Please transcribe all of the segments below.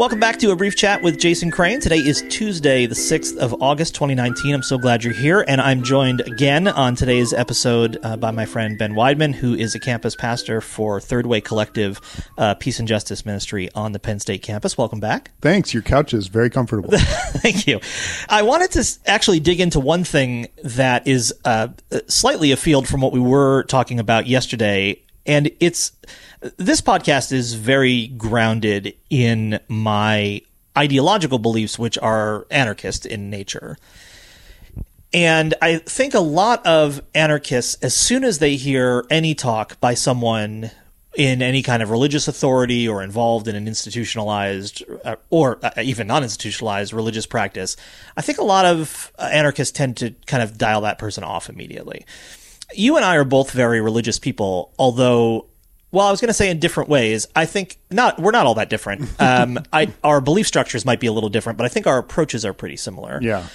Welcome back to a brief chat with Jason Crane. Today is Tuesday, the 6th of August, 2019. I'm so glad you're here. And I'm joined again on today's episode uh, by my friend Ben Wideman, who is a campus pastor for Third Way Collective uh, Peace and Justice Ministry on the Penn State campus. Welcome back. Thanks. Your couch is very comfortable. Thank you. I wanted to actually dig into one thing that is uh, slightly afield from what we were talking about yesterday. And it's this podcast is very grounded in my ideological beliefs, which are anarchist in nature. And I think a lot of anarchists, as soon as they hear any talk by someone in any kind of religious authority or involved in an institutionalized uh, or uh, even non institutionalized religious practice, I think a lot of anarchists tend to kind of dial that person off immediately. You and I are both very religious people, although well, I was going to say in different ways. I think not. We're not all that different. Um, I, our belief structures might be a little different, but I think our approaches are pretty similar. Yeah.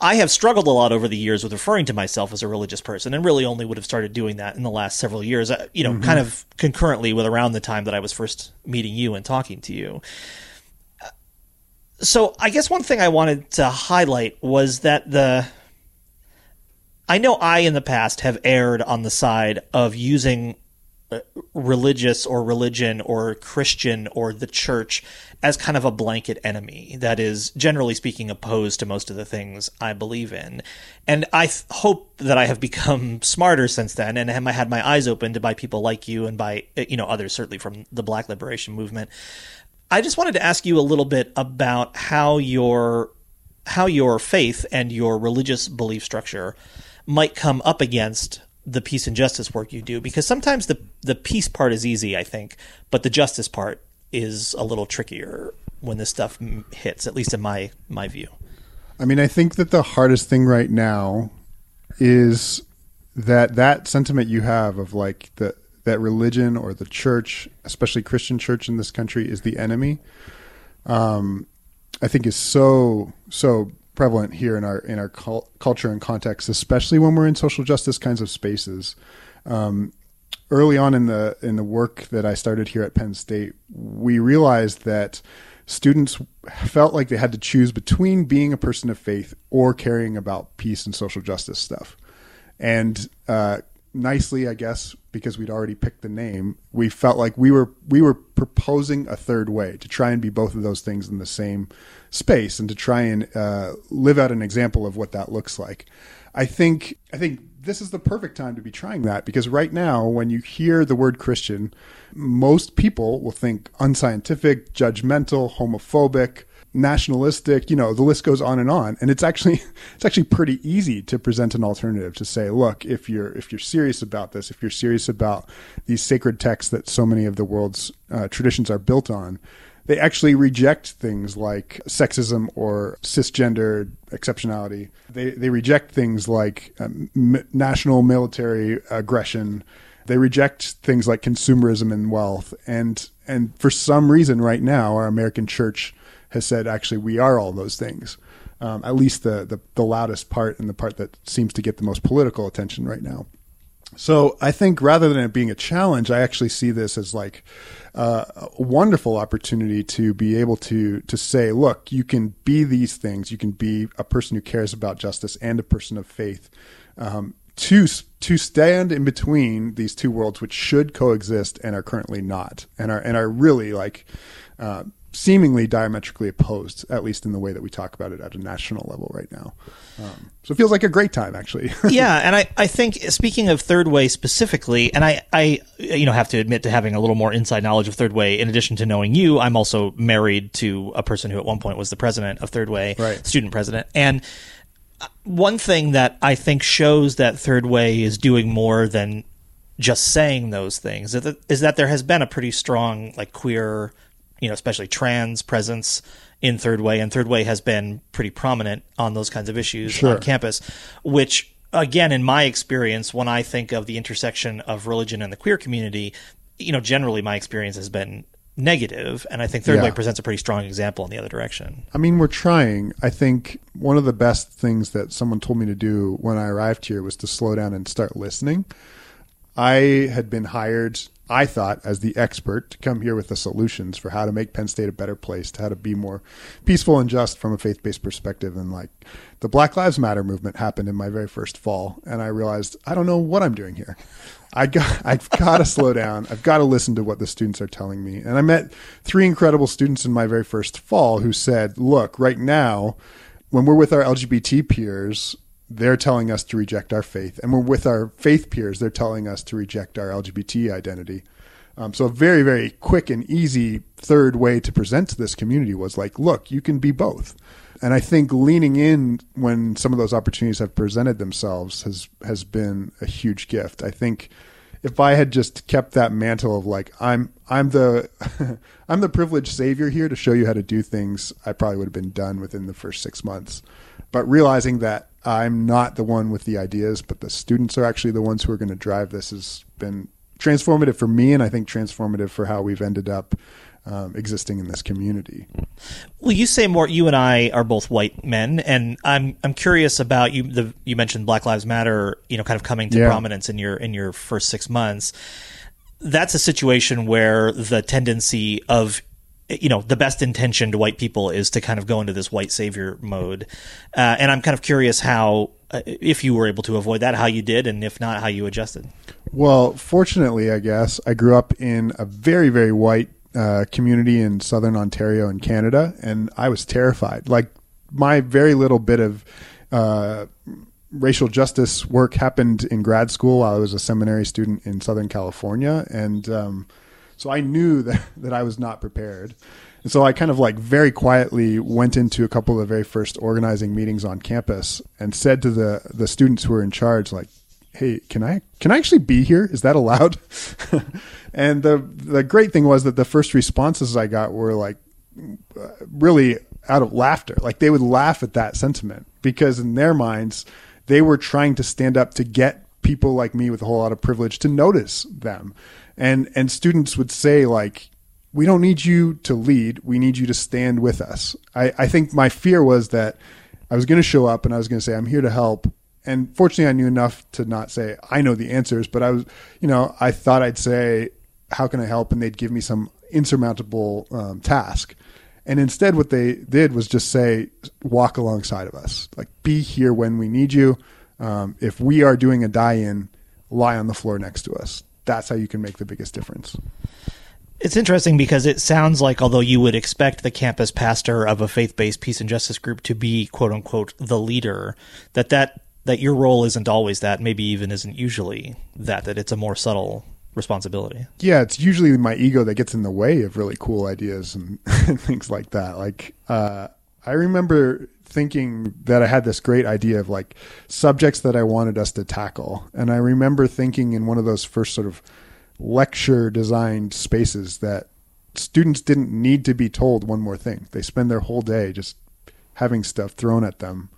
I have struggled a lot over the years with referring to myself as a religious person, and really only would have started doing that in the last several years. Uh, you know, mm-hmm. kind of concurrently with around the time that I was first meeting you and talking to you. So, I guess one thing I wanted to highlight was that the. I know I in the past have erred on the side of using uh, religious or religion or Christian or the church as kind of a blanket enemy that is generally speaking opposed to most of the things I believe in. And I th- hope that I have become smarter since then and have had my eyes opened by people like you and by uh, you know others certainly from the black liberation movement. I just wanted to ask you a little bit about how your how your faith and your religious belief structure might come up against the peace and justice work you do because sometimes the the peace part is easy i think but the justice part is a little trickier when this stuff hits at least in my my view. I mean i think that the hardest thing right now is that that sentiment you have of like the that religion or the church especially christian church in this country is the enemy um i think is so so prevalent here in our in our cul- culture and context, especially when we're in social justice kinds of spaces. Um, early on in the in the work that I started here at Penn State, we realized that students felt like they had to choose between being a person of faith or caring about peace and social justice stuff. And uh, nicely, I guess, because we'd already picked the name, we felt like we were we were proposing a third way to try and be both of those things in the same space and to try and uh, live out an example of what that looks like. I think I think this is the perfect time to be trying that because right now when you hear the word Christian, most people will think unscientific, judgmental, homophobic, nationalistic, you know, the list goes on and on. And it's actually it's actually pretty easy to present an alternative to say, look, if you're if you're serious about this, if you're serious about these sacred texts that so many of the world's uh, traditions are built on, they actually reject things like sexism or cisgender exceptionality. They they reject things like um, m- national military aggression. They reject things like consumerism and wealth. And and for some reason, right now, our American church has said actually we are all those things. Um, at least the, the the loudest part and the part that seems to get the most political attention right now. So I think rather than it being a challenge, I actually see this as like uh, a wonderful opportunity to be able to to say, look, you can be these things. You can be a person who cares about justice and a person of faith. Um, to to stand in between these two worlds, which should coexist and are currently not, and are and are really like uh, seemingly diametrically opposed, at least in the way that we talk about it at a national level right now. Um, so it feels like a great time, actually. yeah, and I, I think speaking of Third Way specifically, and I, I you know have to admit to having a little more inside knowledge of Third Way. In addition to knowing you, I'm also married to a person who at one point was the president of Third Way, right. student president, and one thing that I think shows that Third Way is doing more than just saying those things is that there has been a pretty strong like queer you know, especially trans presence in Third Way, and Third Way has been pretty prominent on those kinds of issues sure. on campus, which again, in my experience, when I think of the intersection of religion and the queer community, you know, generally my experience has been negative, and I think Third yeah. Way presents a pretty strong example in the other direction. I mean, we're trying. I think one of the best things that someone told me to do when I arrived here was to slow down and start listening. I had been hired I thought, as the expert, to come here with the solutions for how to make Penn State a better place, to how to be more peaceful and just from a faith based perspective. And like the Black Lives Matter movement happened in my very first fall, and I realized I don't know what I'm doing here. I got, I've got to slow down. I've got to listen to what the students are telling me. And I met three incredible students in my very first fall who said, "Look, right now, when we're with our LGBT peers, they're telling us to reject our faith, and we're with our faith peers, they're telling us to reject our LGBT identity." Um, so a very, very quick and easy third way to present to this community was like, "Look, you can be both." And I think leaning in when some of those opportunities have presented themselves has has been a huge gift. I think if I had just kept that mantle of like I'm I'm the I'm the privileged savior here to show you how to do things, I probably would have been done within the first six months. But realizing that I'm not the one with the ideas, but the students are actually the ones who are going to drive this has been transformative for me, and I think transformative for how we've ended up um, existing in this community. Well, you say more. You and I are both white men, and I'm I'm curious about you. The, you mentioned Black Lives Matter, you know, kind of coming to Yeah. prominence in your in your first six months. That's a situation where the tendency of you know the best intentioned white people is to kind of go into this white savior mode, uh, and I'm kind of curious how. Uh, if you were able to avoid that, how you did, and if not, how you adjusted. Well, fortunately, I guess I grew up in a very, very white uh, community in southern Ontario in Canada, and I was terrified. Like my very little bit of uh, racial justice work happened in grad school while I was a seminary student in Southern California, and um, so I knew that that I was not prepared. And so I kind of like very quietly went into a couple of the very first organizing meetings on campus and said to the the students who were in charge, like, "Hey, can I can I actually be here? Is that allowed?" and the the great thing was that the first responses I got were like uh, really out of laughter. Like they would laugh at that sentiment because in their minds they were trying to stand up to get people like me with a whole lot of privilege to notice them. And and students would say like we don't need you to lead. We need you to stand with us. I, I think my fear was that I was going to show up and I was going to say, I'm here to help. And fortunately, I knew enough to not say, I know the answers, but I was, you know, I thought I'd say, How can I help? And they'd give me some insurmountable um, task. And instead, what they did was just say, Walk alongside of us. Like, be here when we need you. Um, if we are doing a die in, lie on the floor next to us. That's how you can make the biggest difference. It's interesting because it sounds like although you would expect the campus pastor of a faith-based peace and justice group to be quote unquote the leader, that that that your role isn't always that, maybe even isn't usually that, that it's a more subtle responsibility. yeah, it's usually my ego that gets in the way of really cool ideas and, and things like that. Like, uh, I remember thinking that I had this great idea of like subjects that I wanted us to tackle. And I remember thinking in one of those first sort of lecture designed spaces that students didn't need to be told one more thing. They spend their whole day just having stuff thrown at them.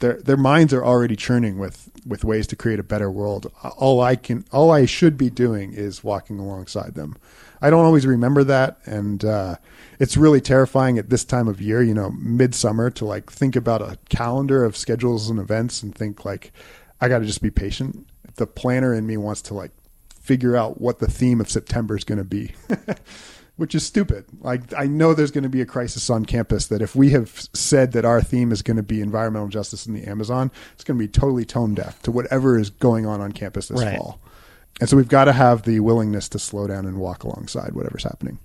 Their their minds are already churning with with ways to create a better world. All I can all I should be doing is walking alongside them. I don't always remember that and uh, it's really terrifying at this time of year, you know, midsummer to like think about a calendar of schedules and events and think like I got to just be patient. The planner in me wants to like figure out what the theme of September is going to be, which is stupid. Like, I know there's going to be a crisis on campus that if we have said that our theme is going to be environmental justice in the Amazon, it's going to be totally tone deaf to whatever is going on on campus this Right. fall. And so we've got to have the willingness to slow down and walk alongside whatever's happening.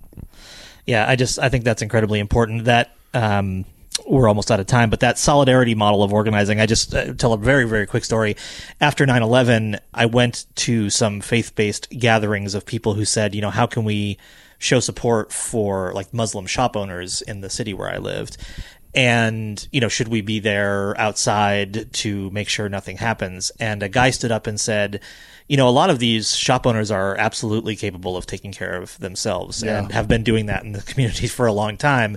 Yeah, I just I think that's incredibly important. That um, we're almost out of time, but that solidarity model of organizing. I just uh, tell a very very quick story. After 9/11, I went to some faith-based gatherings of people who said, you know, how can we show support for like Muslim shop owners in the city where I lived? And, you know, should we be there outside to make sure nothing happens? And a guy stood up and said, you know, a lot of these shop owners are absolutely capable of taking care of themselves Yeah. and have been doing that in the community for a long time.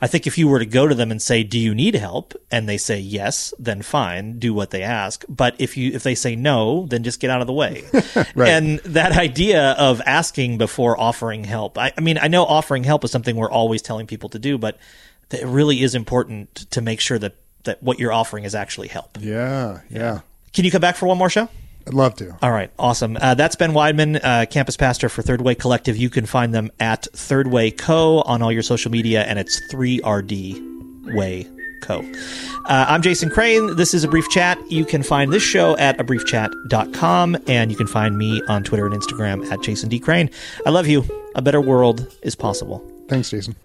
I think if you were to go to them and say, "Do you need help?" and they say yes, then fine, do what they ask. But if you if they say no, then just get out of the way. Right. And that idea of asking before offering help. I, I mean, I know offering help is something we're always telling people to do, but it really is important to make sure that that what you're offering is actually help. Yeah, yeah. Can you come back for one more show? I'd love to. All right, awesome. Uh, that's Ben Wideman, uh, campus pastor for Third Way Collective. You can find them at Third Way Co. on all your social media, and it's 3RD Way Co. Uh, I'm Jason Crane. This is A Brief Chat. You can find this show at abriefchat.com, and you can find me on Twitter and Instagram at Jason D. Crane. I love you. A better world is possible. Thanks, Jason.